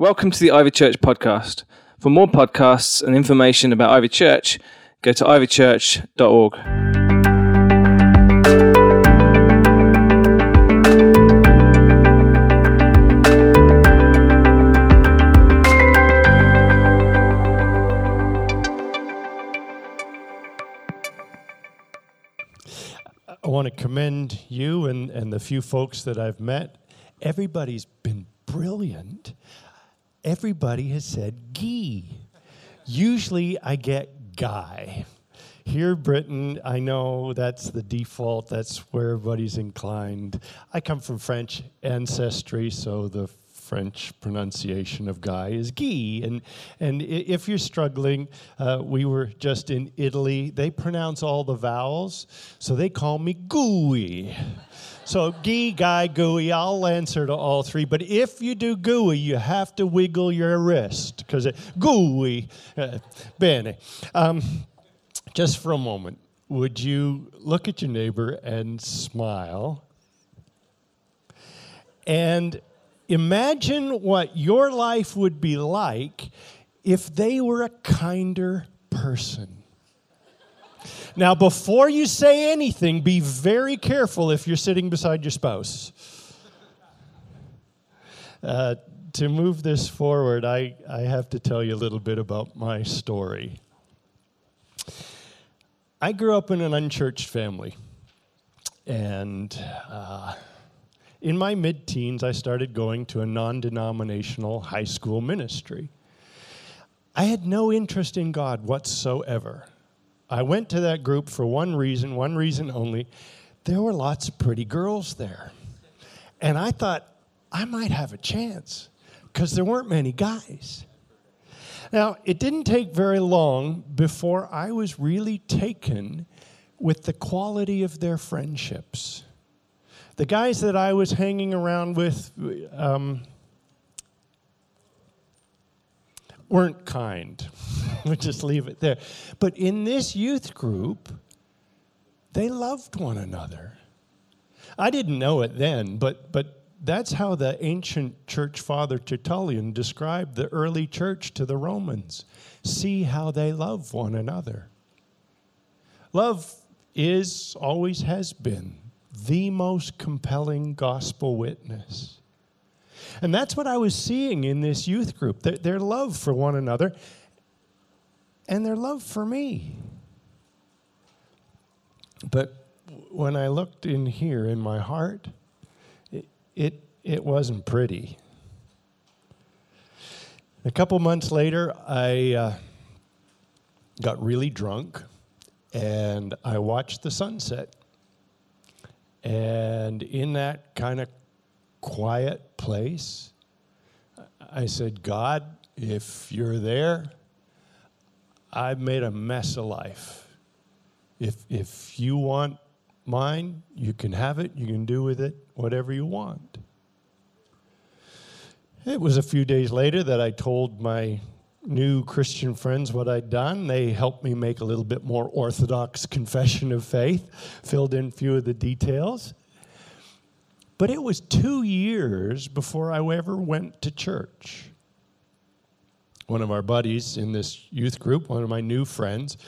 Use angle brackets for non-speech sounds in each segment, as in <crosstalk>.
Welcome to the Ivy Church podcast. For more podcasts and information about Ivy Church, go to ivychurch.org. I want to commend you and, and the few folks that I've met. Everybody's been brilliant. Everybody has said Guy. Usually I get Guy. Here, Britain, I know that's the default, that's where everybody's inclined. I come from French ancestry, so the French pronunciation of Guy is Guy. And, and if you're struggling, uh, we were just in Italy. They pronounce all the vowels, so they call me Gooey. So gee, Guy, Gooey, I'll answer to all three. But if you do Gooey, you have to wiggle your wrist because Gooey. Uh. Um, just for a moment, would you look at your neighbor and smile? And imagine what your life would be like if they were a kinder person. Now, before you say anything, be very careful if you're sitting beside your spouse. Uh, to move this forward, I, I have to tell you a little bit about my story. I grew up in an unchurched family, and uh, in my mid teens, I started going to a non denominational high school ministry. I had no interest in God whatsoever. I went to that group for one reason, one reason only. There were lots of pretty girls there. And I thought, I might have a chance because there weren't many guys. Now, it didn't take very long before I was really taken with the quality of their friendships. The guys that I was hanging around with um, weren't kind. <laughs> we'll just leave it there. But in this youth group, they loved one another. I didn't know it then, but, but that's how the ancient church father Tertullian described the early church to the Romans. See how they love one another. Love is, always has been, the most compelling gospel witness. And that's what I was seeing in this youth group their, their, love for one another and their love for me. But when I looked in here in my heart, it, it, it wasn't pretty. A couple months later, I uh, got really drunk and I watched the sunset. And in that kind of quiet place, I said, God, if you're there, I've made a mess of life. If, if you want mine, you can have it. You can do with it whatever you want. It was a few days later that I told my new Christian friends what I'd done. They helped me make a little bit more orthodox <laughs> confession of faith, filled in a few of the details. But it was two years before I ever went to church. One of our buddies in this youth group, one of my new friends,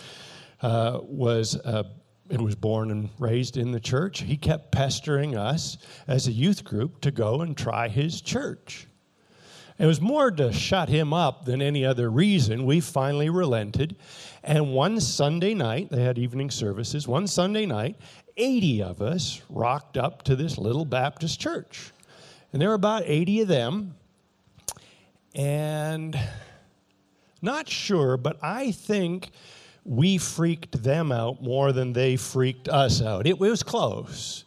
uh, was uh, it was born and raised in the church. He kept pestering us as a youth group to go and try his church. It was more to shut him up than any other reason. We finally relented. And one Sunday night, they had evening services. One Sunday night, 80 of us rocked up to this little Baptist church. And there were about 80 of them. And not sure, but I think we freaked them out more than they freaked us out. It was close.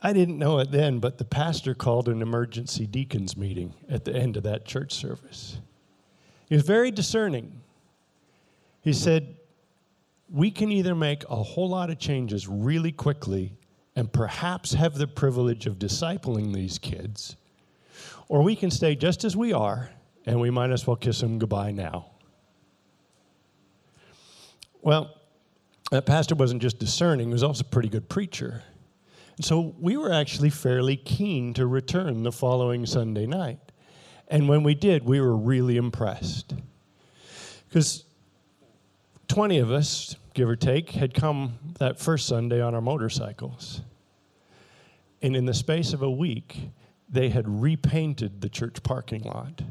I didn't know it then, but the pastor called an emergency deacons meeting at the end of that church service. He was very discerning. He said, We can either make a whole lot of changes really quickly and perhaps have the privilege of discipling these kids, or we can stay just as we are and we might as well kiss them goodbye now. Well, that pastor wasn't just discerning, he was also a pretty good preacher. So we were actually fairly keen to return the following Sunday night. And when we did, we were really impressed. Because 20 of us, give or take, had come that first Sunday on our motorcycles. And in the space of a week, they had repainted the church parking lot.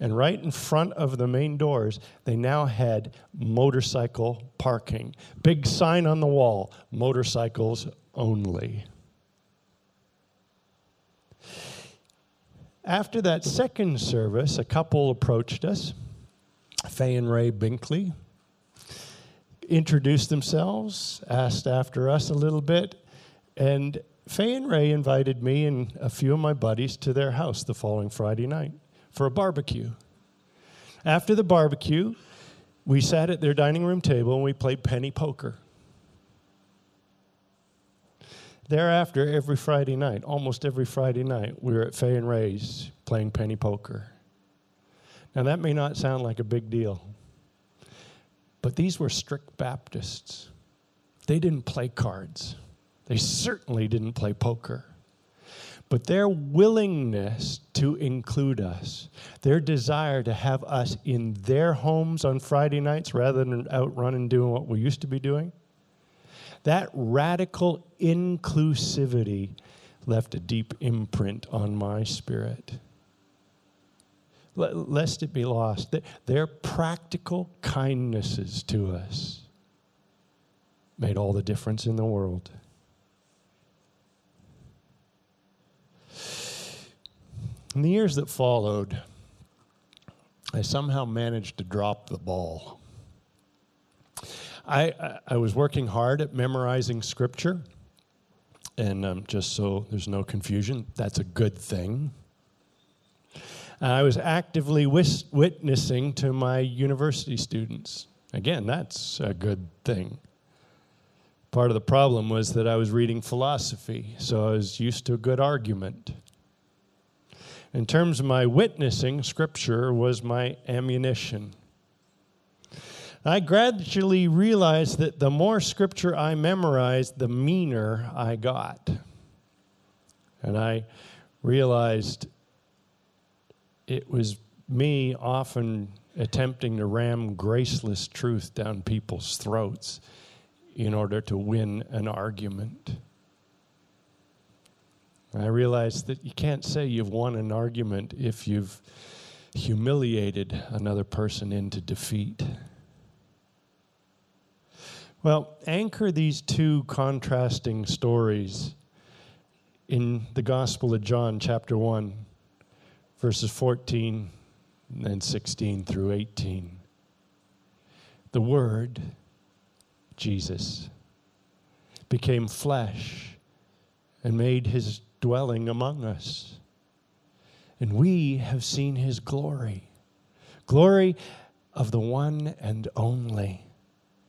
And right in front of the main doors, they now had motorcycle parking. Big sign on the wall motorcycles only. After that second service, a couple approached us, Faye and Ray Binkley, introduced themselves, asked after us a little bit, and Faye and Ray invited me and a few of my buddies to their house the following Friday night for a barbecue. After the barbecue, we sat at their dining room table and we played penny poker. Thereafter, every Friday night, almost every Friday night, we were at Faye and Ray's playing penny poker. Now, that may not sound like a big deal, but these were strict Baptists. They didn't play cards, they certainly didn't play poker. But their willingness to include us, their desire to have us in their homes on Friday nights rather than out running doing what we used to be doing, that radical inclusivity left a deep imprint on my spirit. Lest it be lost, their practical kindnesses to us made all the difference in the world. In the years that followed, I somehow managed to drop the ball. I, I was working hard at memorizing scripture, and um, just so there's no confusion, that's a good thing. I was actively wis- witnessing to my university students. Again, that's a good thing. Part of the problem was that I was reading philosophy, so I was used to a good argument. In terms of my witnessing, Scripture was my ammunition. I gradually realized that the more Scripture I memorized, the meaner I got. And I realized it was me often attempting to ram graceless truth down people's throats in order to win an argument. I realized that you can't say you've won an argument if you've humiliated another person into defeat. Well, anchor these two contrasting stories in the Gospel of John, chapter 1, verses 14 and 16 through 18. The Word, Jesus, became flesh and made his dwelling among us. And we have seen his glory glory of the one and only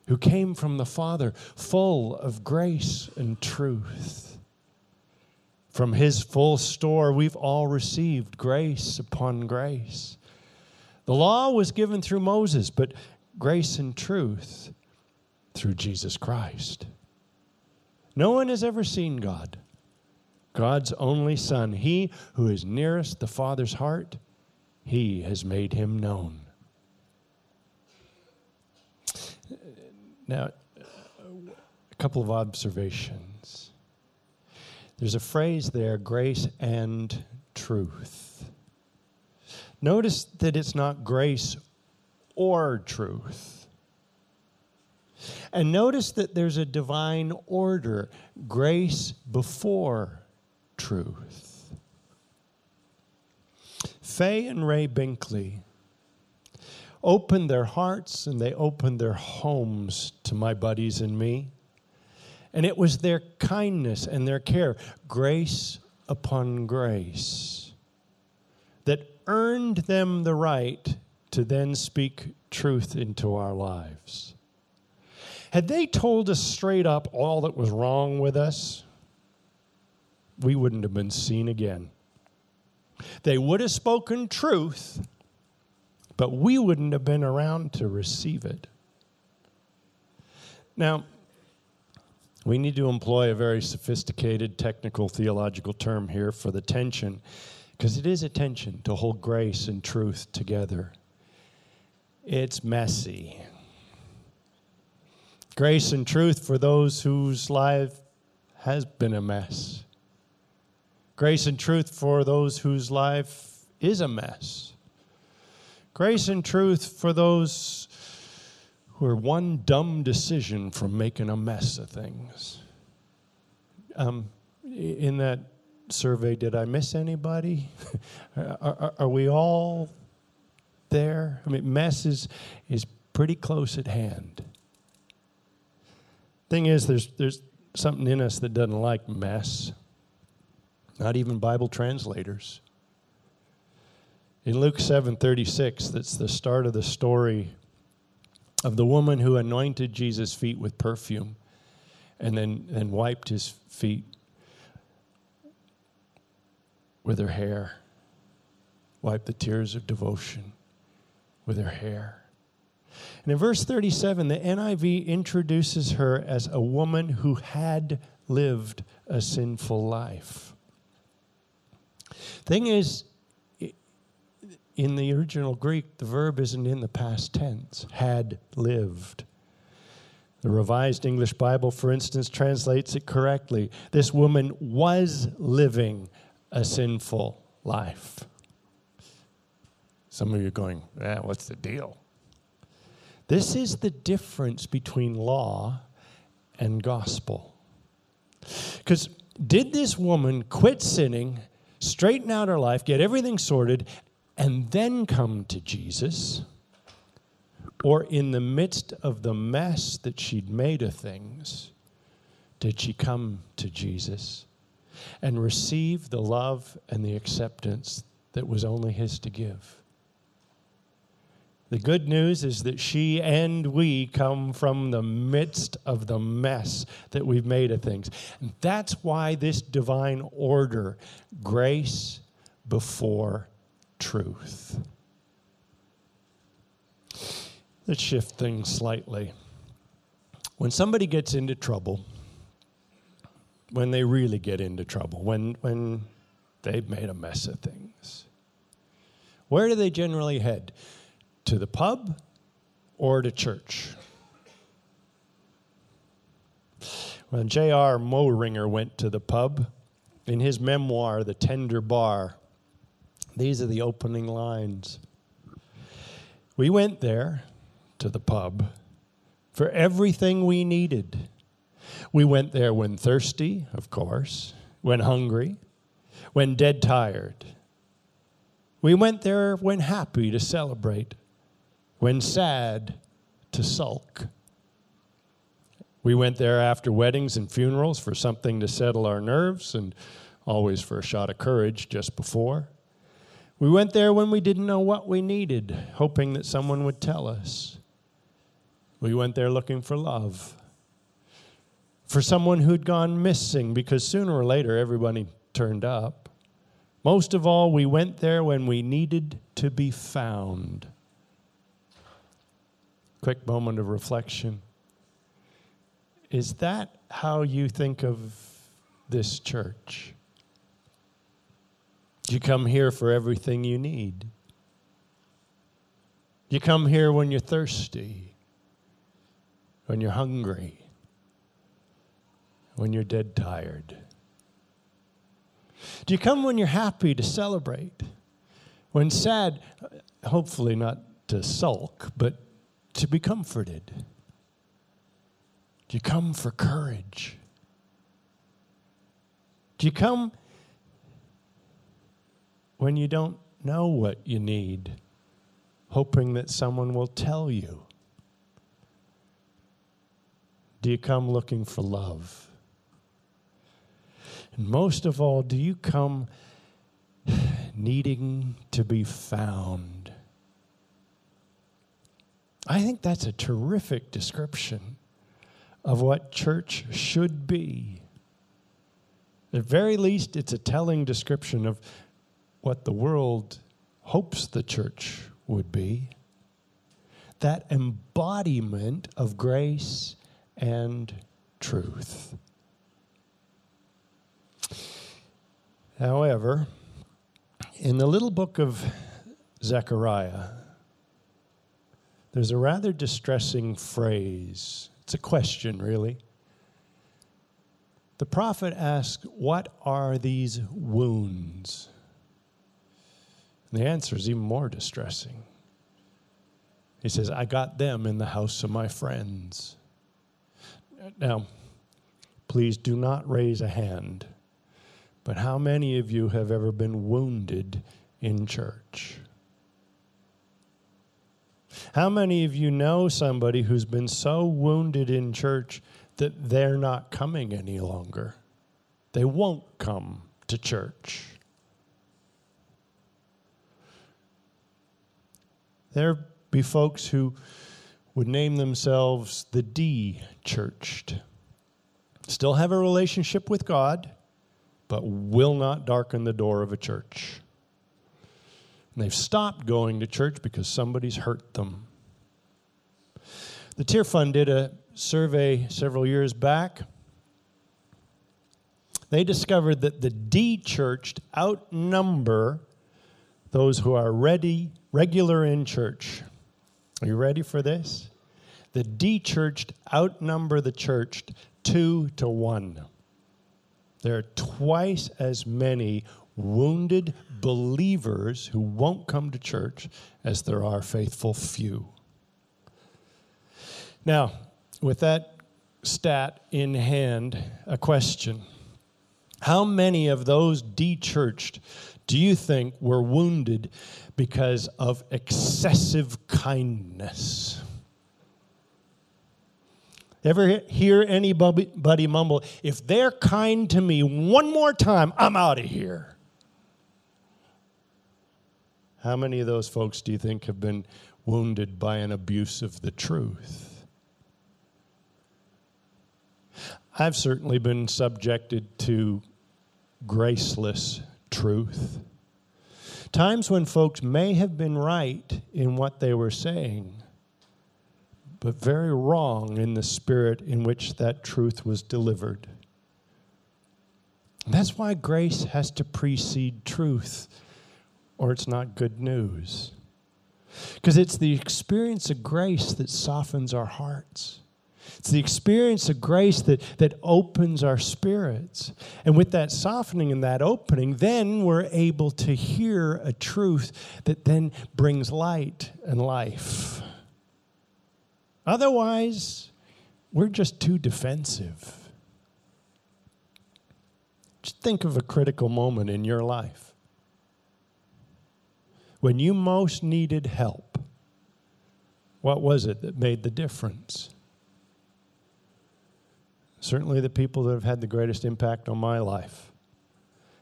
who came from the Father, full of grace and truth. From his full store, we've all received grace upon grace. The law was given through Moses, but grace and truth through Jesus Christ. No one has ever seen God. God's only Son, he who is nearest the Father's heart, he has made him known. Now, a couple of observations. There's a phrase there grace and truth. Notice that it's not grace or truth. And notice that there's a divine order grace before truth. Faye and Ray Binkley opened their hearts and they opened their homes to my buddies and me. And it was their kindness and their care, grace upon grace, that earned them the right to then speak truth into our lives. Had they told us straight up all that was wrong with us, we wouldn't have been seen again. They would have spoken truth, but we wouldn't have been around to receive it. Now, We need to employ a very sophisticated technical theological term here for the tension, because it is a tension to hold grace and truth together. It's messy. Grace and truth for those whose life has been a mess. Grace and truth for those whose life is a mess. Grace and truth for those who are one dumb decision from making a mess of things. Um, in that survey, did I miss anybody? <laughs> are, are, are, we all there? I mean, mess is, is pretty close at hand. Thing is, there's, there's something in us that doesn't like mess, not even Bible translators. In Luke 7:36, that's the start of the story of the woman who anointed Jesus' feet with perfume and then, then wiped his feet with her hair, wiped the tears of devotion with her hair. And in verse 37, the NIV introduces her as a woman who had lived a sinful life. Thing is, in the original Greek, the verb isn't in the past tense, had lived. The Revised English Bible, for instance, translates it correctly. This woman was living a sinful life. Some of you are going, yeah, what's the deal? This is the difference between law and gospel. Because did this woman quit sinning, straighten out her life, get everything sorted, and then come to Jesus, or in the midst of the mess that she'd made of things, did she come to Jesus and receive the love and the acceptance that was only His to give? The good news is that she and we come from the midst of the mess that we've made of things. And that's why this divine order, grace before truth. Let's shift things slightly. When somebody gets into trouble, when they really get into trouble, when, when they've made a mess of things, where do they generally head? To the pub or to church? When J.R. Moehringer went to the pub, in his memoir, The Tender Bar, these are the opening lines. We went there to the pub for everything we needed. We went there when thirsty, of course, when hungry, when dead tired. We went there when happy to celebrate, when sad to sulk. We went there after weddings and funerals for something to settle our nerves and always for a shot of courage just before. We went there when we didn't know what we needed, hoping that someone would tell us. We went there looking for love, for someone who'd gone missing, because sooner or later everybody turned up. Most of all, we went there when we needed to be found. Quick moment of reflection. Is that how you think of this church? Do you come here for everything you need. You come here when you're thirsty, when you're hungry, when you're dead tired. Do you come when you're happy to celebrate? When sad, hopefully not to sulk, but to be comforted? Do you come for courage? Do you come when you don't know what you need, hoping that someone will tell you? Do you come looking for love? And most of all, do you come <sighs> needing to be found? I think that's a terrific description of what church should be. At very least, it's a telling description of what the world hopes the church would be that embodiment of grace and truth. However, in the little book of Zechariah, there's a rather distressing phrase. It's a question, really. The prophet asks, What are these wounds? And the answer is even more distressing. He says, I got them in the house of my friends. Now, please do not raise a hand, but how many of you have ever been wounded in church? How many of you know somebody who's been so wounded in church that they're not coming any longer? They won't come to church. There be folks who would name themselves the de churched. Still have a relationship with God, but will not darken the door of a church. And they've stopped going to church because somebody's hurt them. The Tearfund did a survey several years back. They discovered that the de churched outnumber those who are ready, regular in church. Are you ready for this? The de churched outnumber the churched two to one. There are twice as many wounded believers who won't come to church as there are faithful few. Now, with that stat in hand, a question. How many of those de churched do you think were wounded because of excessive kindness? Ever hear anybody mumble, if they're kind to me one more time, I'm out of here? How many of those folks do you think have been wounded by an abuse of the truth? I've certainly been subjected to graceless truth. Times when folks may have been right in what they were saying, but very wrong in the spirit in which that truth was delivered. That's why grace has to precede truth, or it's not good news. Because it's the experience of grace that softens our hearts. It's the experience of grace that, that opens our spirits. And with that softening and that opening, then we're able to hear a truth that then brings light and life. Otherwise, we're just too defensive. Just think of a critical moment in your life when you most needed help. What was it that made the difference? Certainly, the people that have had the greatest impact on my life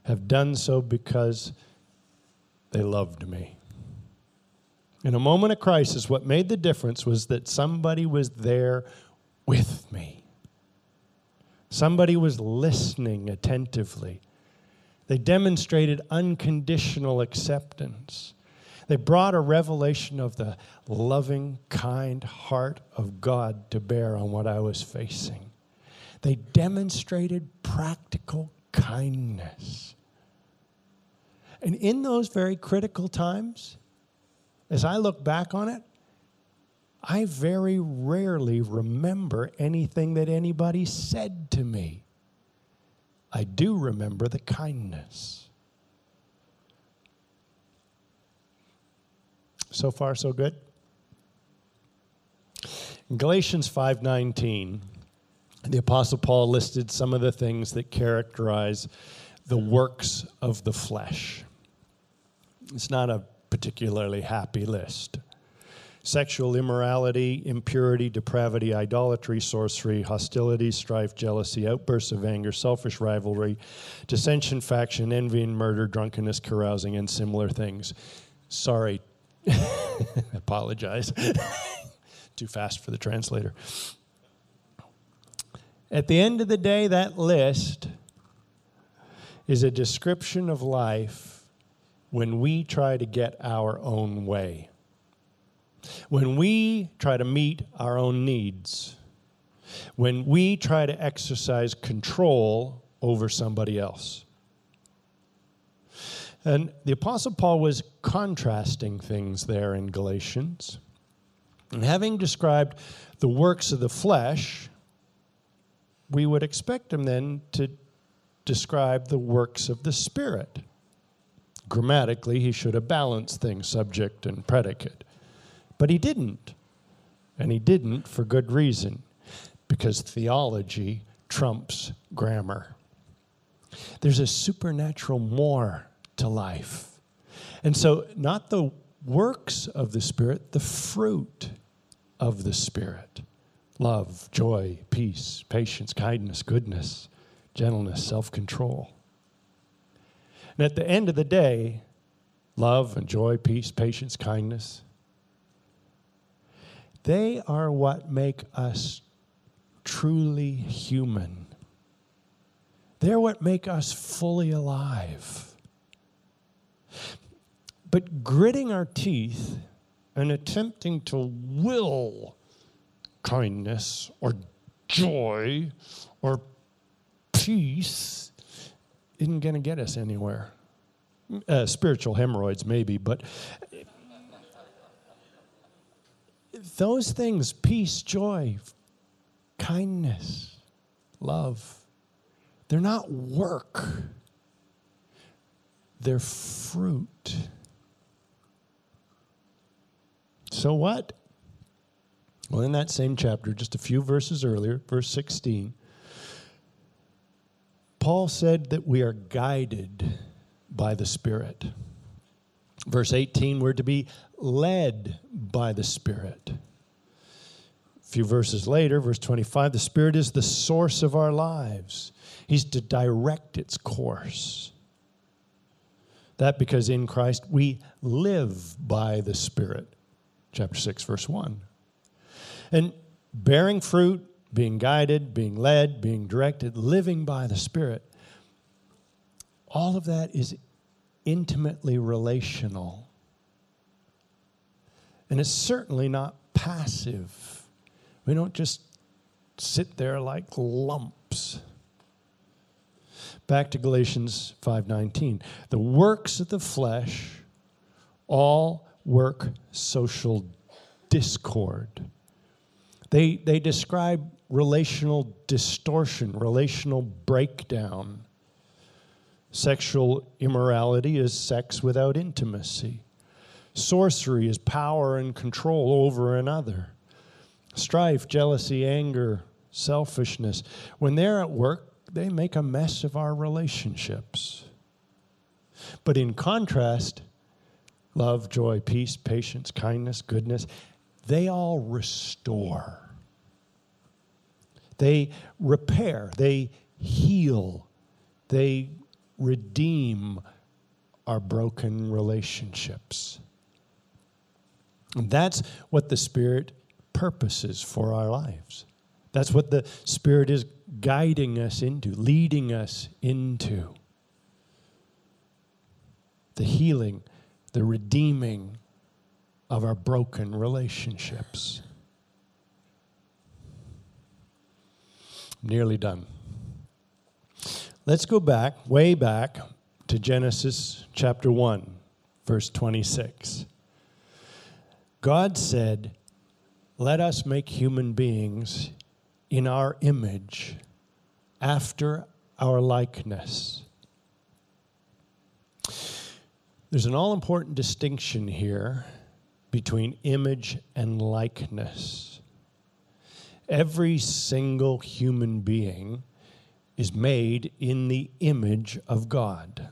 have done so because they loved me. In a moment of crisis, what made the difference was that somebody was there with me. Somebody was listening attentively. They demonstrated unconditional acceptance. They brought a revelation of the loving, kind heart of God to bear on what I was facing. They demonstrated practical kindness. And in those very critical times, as I look back on it, I very rarely remember anything that anybody said to me. I do remember the kindness. So far so good. Galatians 5:19, the apostle Paul listed some of the things that characterize the works of the flesh. It's not a particularly happy list sexual immorality, impurity, depravity, idolatry, sorcery, hostility, strife, jealousy, outbursts of anger, selfish rivalry, dissension, faction, envy, and murder, drunkenness, carousing, and similar things. Sorry, <laughs> apologize. <laughs> Too fast for the translator. At the end of the day, that list is a description of life when we try to get our own way, when we try to meet our own needs, when we try to exercise control over somebody else. And the Apostle Paul was contrasting things there in Galatians. And having described the works of the flesh, we would expect him then to describe the works of the Spirit. Grammatically, he should have balanced things, subject and predicate. But he didn't. And he didn't for good reason, because theology trumps grammar. There's a supernatural more to life. And so, not the works of the Spirit, the fruit of the Spirit love, joy, peace, patience, kindness, goodness, gentleness, self control. And at the end of the day, love and joy, peace, patience, kindness, they are what make us truly human. They're what make us fully alive. But gritting our teeth and attempting to will kindness or joy or peace isn't going to get us anywhere. Uh, spiritual hemorrhoids, maybe, but those things peace, joy, kindness, love they're not work, they're fruit. So what? Well, in that same chapter, just a few verses earlier, verse 16, Paul said that we are guided by the Spirit. Verse 18, we're to be led by the Spirit. A few verses later, verse 25, the Spirit is the source of our lives. He's to direct its course. That because in Christ we live by the Spirit. Chapter 6, verse 1. And bearing fruit, being guided, being led, being directed, living by the Spirit, all of that is intimately relational. And it's certainly not passive. We don't just sit there like lumps. Back to Galatians 5:19. The works of the flesh all work social discord. They, they describe relational distortion, relational breakdown. Sexual immorality is sex without intimacy. Sorcery is power and control over another. Strife, jealousy, anger, selfishness. When they're at work, they make a mess of our relationships. But in contrast, love, joy, peace, patience, kindness, goodness, they all restore. They repair, they heal, they redeem our broken relationships. And that's what the Spirit purposes for our lives. That's what the Spirit is guiding us into, leading us into. The healing, the redeeming of our broken relationships. Nearly done. Let's go back, way back to Genesis chapter 1, verse 26. God said, Let us make human beings in our image, after our likeness. There's an all important distinction here between image and likeness. Every single human being is made in the image of God.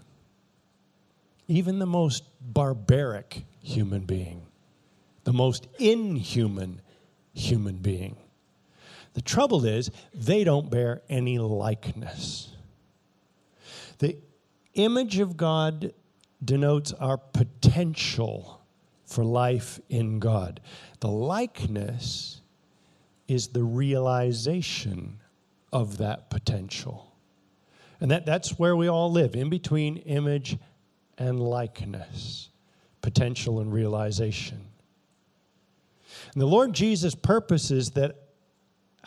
Even the most barbaric human being, the most inhuman human being. The trouble is, they don't bear any likeness. The image of God denotes our potential for life in God. The likeness is the realization of that potential. And that, that's where we all live, in between image and likeness, potential and realization. And the Lord Jesus purposes that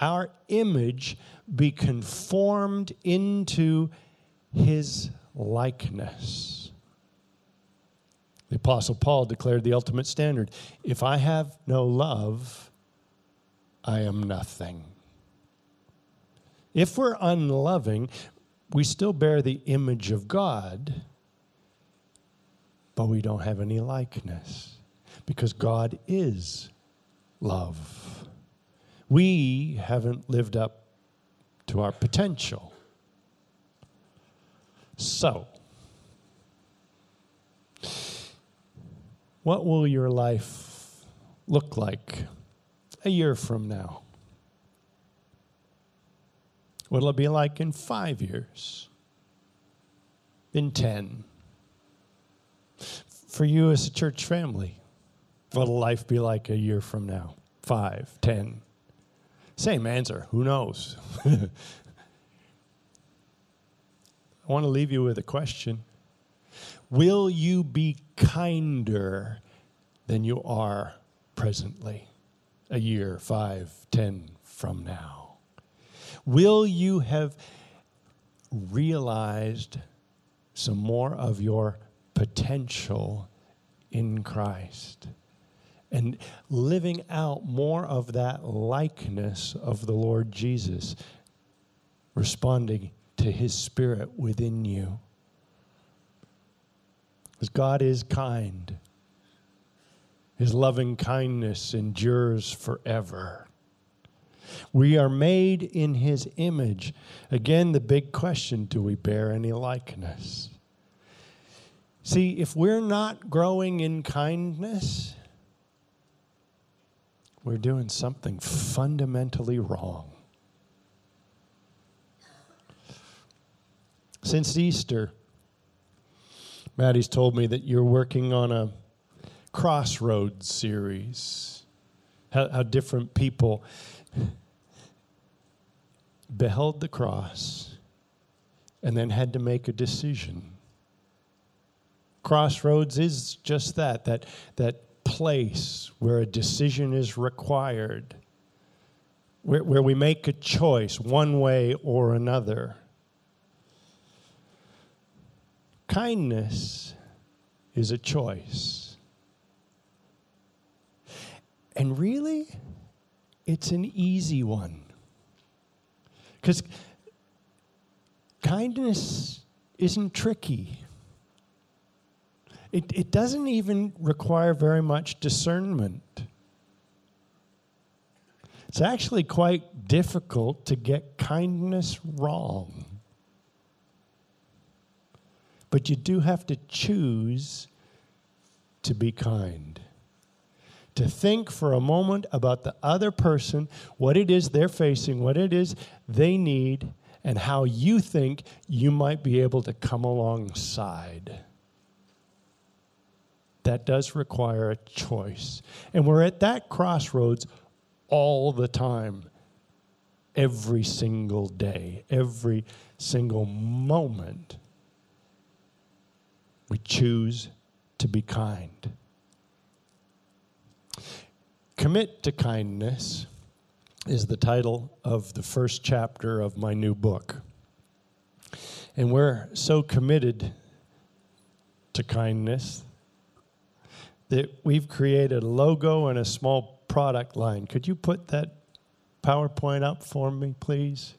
our image be conformed into his likeness. The Apostle Paul declared the ultimate standard if I have no love, I am nothing. If we're unloving, we still bear the image of God, but we don't have any likeness because God is love. We haven't lived up to our potential. So, what will your life look like a year from now? What'll it be like in five years? In 10? For you as a church family, what'll life be like a year from now? Five, ten? Same answer. Who knows? <laughs> I want to leave you with a question Will you be kinder than you are presently, a year, five, ten from now? Will you have realized some more of your potential in Christ? And living out more of that likeness of the Lord Jesus, responding to his spirit within you. Because God is kind. His loving kindness endures forever. We are made in his image. Again, the big question do we bear any likeness? See, if we're not growing in kindness, we're doing something fundamentally wrong. Since Easter, Maddie's told me that you're working on a crossroads series. How, how different people beheld the cross and then had to make a decision. Crossroads is just that, that, that place where a decision is required, where, where we make a choice one way or another. Kindness is a choice. And really, it's an easy one. Because kindness isn't tricky. It, it doesn't even require very much discernment. It's actually quite difficult to get kindness wrong. But you do have to choose to be kind to think for a moment about the other person, what it is they're facing, what it is they need, and how you think you might be able to come alongside. That does require a choice. And we're at that crossroads all the time, every single day, every single moment. We choose to be kind. Commit to Kindness is the title of the first chapter of my new book. And we're so committed to kindness that we've created a logo and a small product line. Could you put that PowerPoint up for me, please?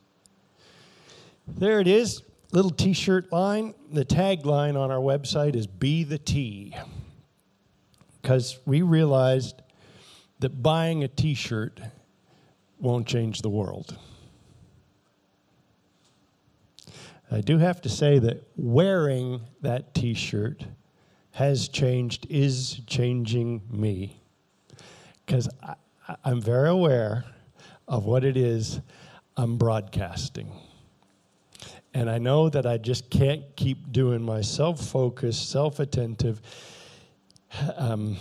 There it is, little t shirt line. The tagline on our website is Be the T. Because we realized that buying a t shirt won't change the world. I do have to say that wearing that t shirt has changed, is changing me. Because I'm very aware of what it is I'm broadcasting. And I know that I just can't keep doing my self focused, self attentive, um,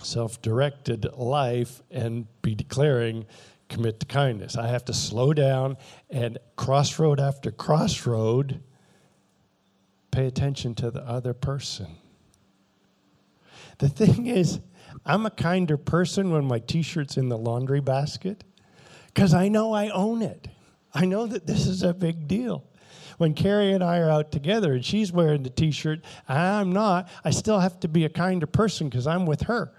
self directed life and be declaring commit to kindness. I have to slow down and crossroad after crossroad, pay attention to the other person. The thing is, I'm a kinder person when my t shirt's in the laundry basket because I know I own it. I know that this is a big deal. When Carrie and I are out together and she's wearing the t shirt, I'm not, I still have to be a kinder person because I'm with her.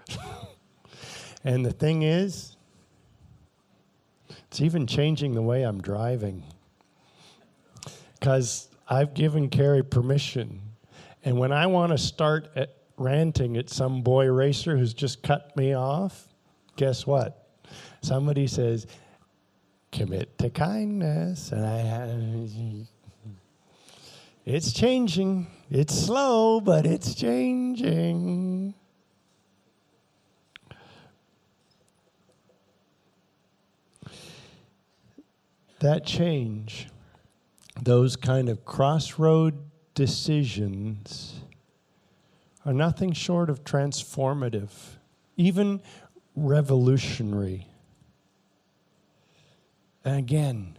<laughs> and the thing is, it's even changing the way I'm driving. Because I've given Carrie permission. And when I want to start at ranting at some boy racer who's just cut me off, guess what? Somebody says, commit to kindness. And I it's changing. It's slow, but it's changing. That change, those kind of crossroad decisions, are nothing short of transformative, even revolutionary. And again,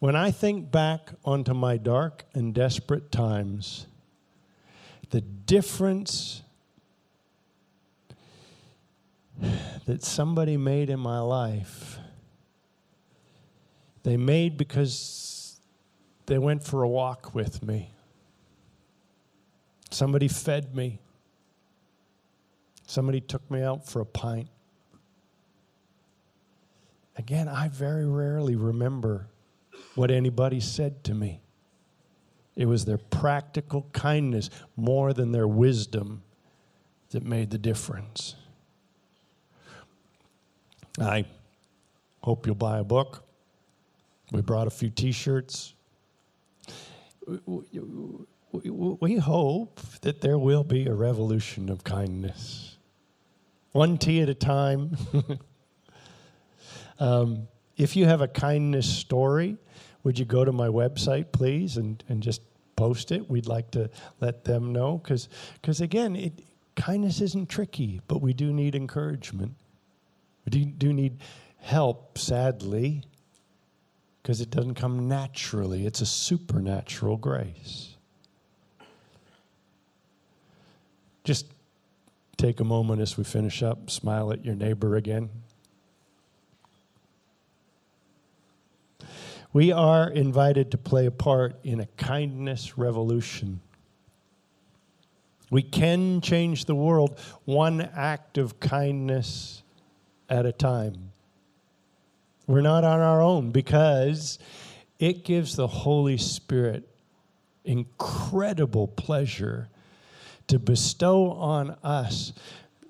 when I think back onto my dark and desperate times, the difference that somebody made in my life, they made because they went for a walk with me. Somebody fed me. Somebody took me out for a pint. Again, I very rarely remember what anybody said to me. It was their practical kindness more than their wisdom that made the difference. I hope you'll buy a book. We brought a few t shirts. We hope that there will be a revolution of kindness, one tea at a time. <laughs> Um, if you have a kindness story, would you go to my website, please, and, and just post it? We'd like to let them know. Because, again, it, kindness isn't tricky, but we do need encouragement. We do, do need help, sadly, because it doesn't come naturally. It's a supernatural grace. Just take a moment as we finish up, smile at your neighbor again. We are invited to play a part in a kindness revolution. We can change the world one act of kindness at a time. We're not on our own because it gives the Holy Spirit incredible pleasure to bestow on us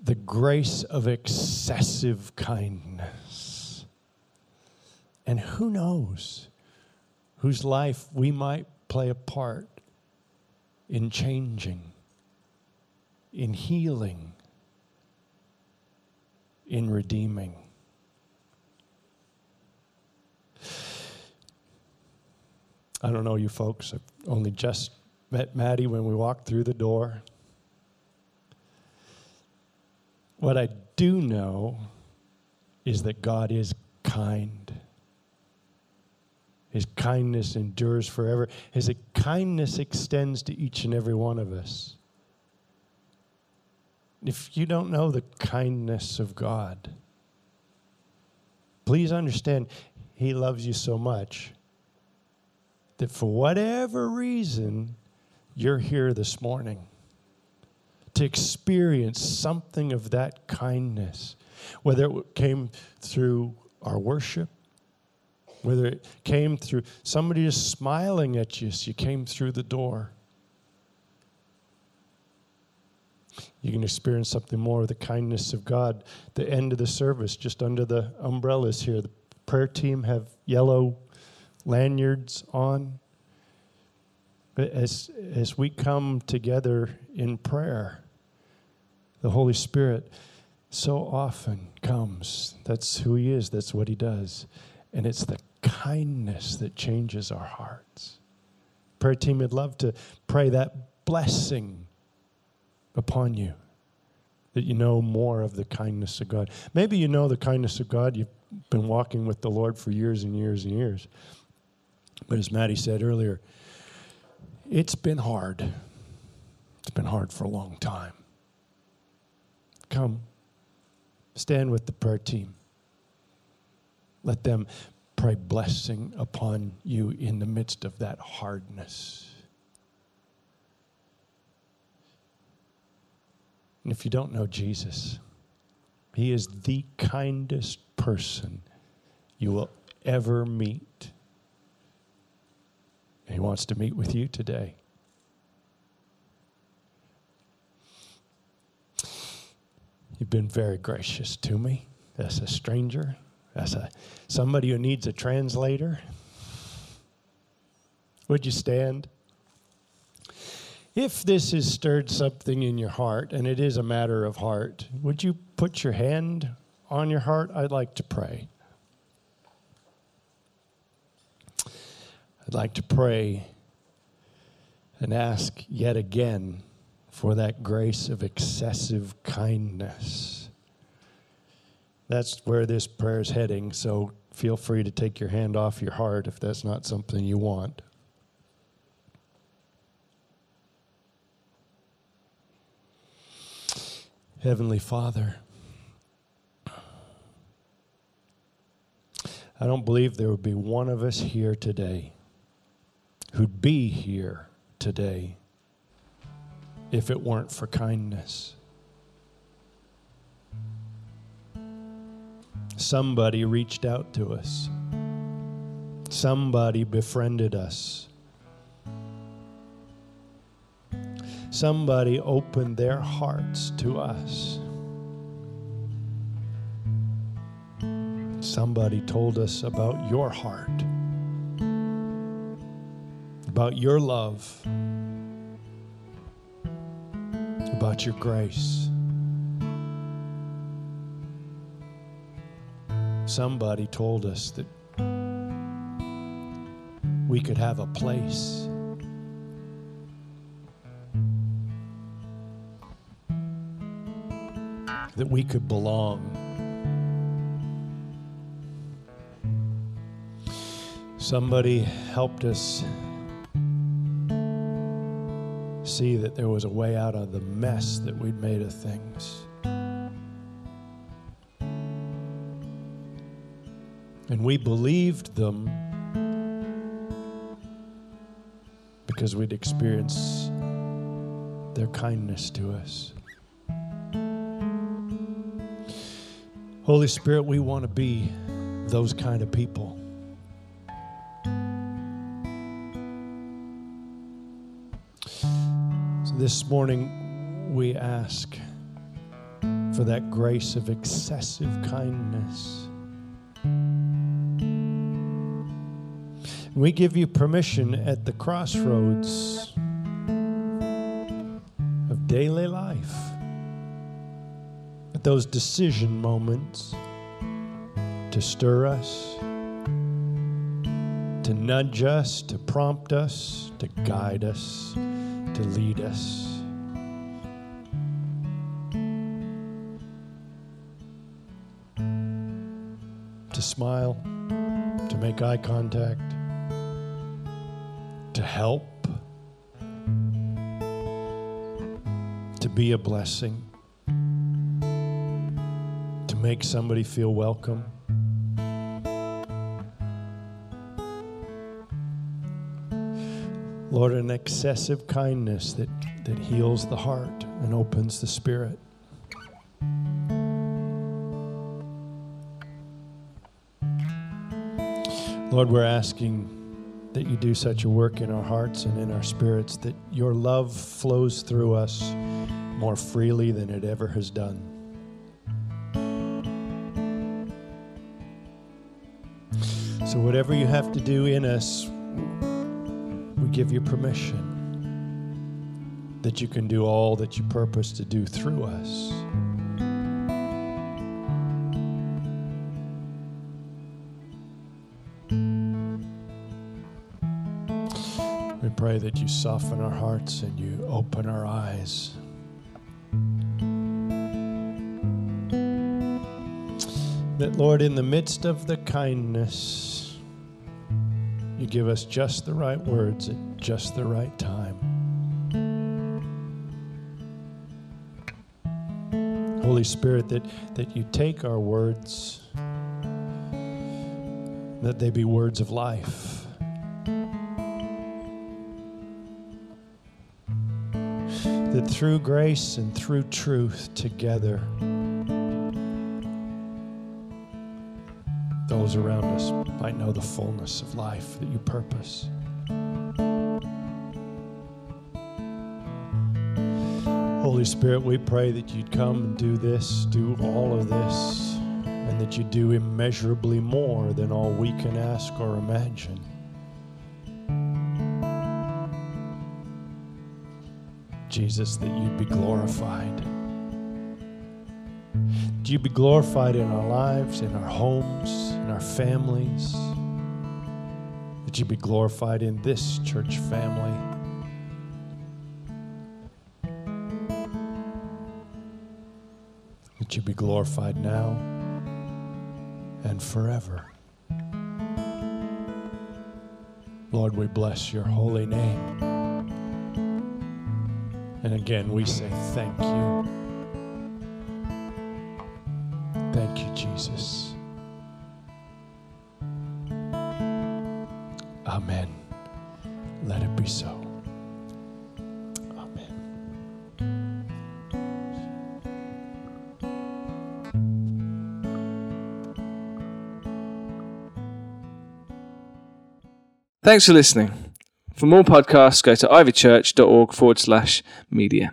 the grace of excessive kindness. And who knows? Whose life we might play a part in changing, in healing, in redeeming. I don't know you folks. I've only just met Maddie when we walked through the door. What I do know is that God is kind. His kindness endures forever. His kindness extends to each and every one of us. If you don't know the kindness of God, please understand He loves you so much that for whatever reason, you're here this morning to experience something of that kindness, whether it came through our worship whether it came through somebody just smiling at you as you came through the door. You can experience something more of the kindness of God. The end of the service, just under the umbrellas here, the prayer team have yellow lanyards on. As, as we come together in prayer, the Holy Spirit so often comes. That's who He is, that's what He does. And it's the kindness that changes our hearts. Prayer team would love to pray that blessing upon you, that you know more of the kindness of God. Maybe you know the kindness of God. You've been walking with the Lord for years and years and years. But as Maddie said earlier, it's been hard. It's been hard for a long time. Come, stand with the prayer team. Let them pray blessing upon you in the midst of that hardness. And if you don't know Jesus, he is the kindest person you will ever meet. And he wants to meet with you today. You've been very gracious to me as a stranger, as a somebody who needs a translator. Would you stand? If this has stirred something in your heart, and it is a matter of heart, would you put your hand on your heart? I'd like to pray. I'd like to pray and ask yet again for that grace of excessive kindness. That's where this prayer is heading, so feel free to take your hand off your heart if that's not something you want. Heavenly Father, I don't believe there would be one of us here today who'd be here today if it weren't for kindness. Somebody reached out to us. Somebody befriended us. Somebody opened their hearts to us. Somebody told us about your heart, about your love about your grace. Somebody told us that we could have a place. That we could belong. Somebody helped us see that there was a way out of the mess that we'd made of things. And we believed them because we'd experienced their kindness to us. Holy Spirit, we want to be those kind of people. So this morning we ask for that grace of excessive kindness. We give you permission at the crossroads of daily life, at those decision moments, to stir us, to nudge us, to prompt us, to guide us to lead us. To smile, to make eye contact, to help, to be a blessing, to make somebody feel welcome. Lord, an excessive kindness that, that heals the heart and opens the spirit. Lord, we're asking that you do such a work in our hearts and in our spirits that your love flows through us more freely than it ever has done. So, whatever you have to do in us, we give you permission that you can do all that you purpose to do through us. Pray that you soften our hearts and you open our eyes. That, Lord, in the midst of the kindness, you give us just the right words at just the right time. Holy Spirit, that, that you take our words that they be words of life. Through grace and through truth together, those around us might know the fullness of life that you purpose. Holy Spirit, we pray that you'd come and do this, do all of this, and that you do immeasurably more than all we can ask or imagine. Jesus, that you'd be glorified. That you'd be glorified in our lives, in our homes, in our families. That you'd be glorified in this church family. That you be glorified now and forever. Lord, we bless your holy name. And again, we say thank you. Thank you, Jesus. Amen. Let it be so. Thanks for listening. For more podcasts, go to ivychurch.org forward slash media.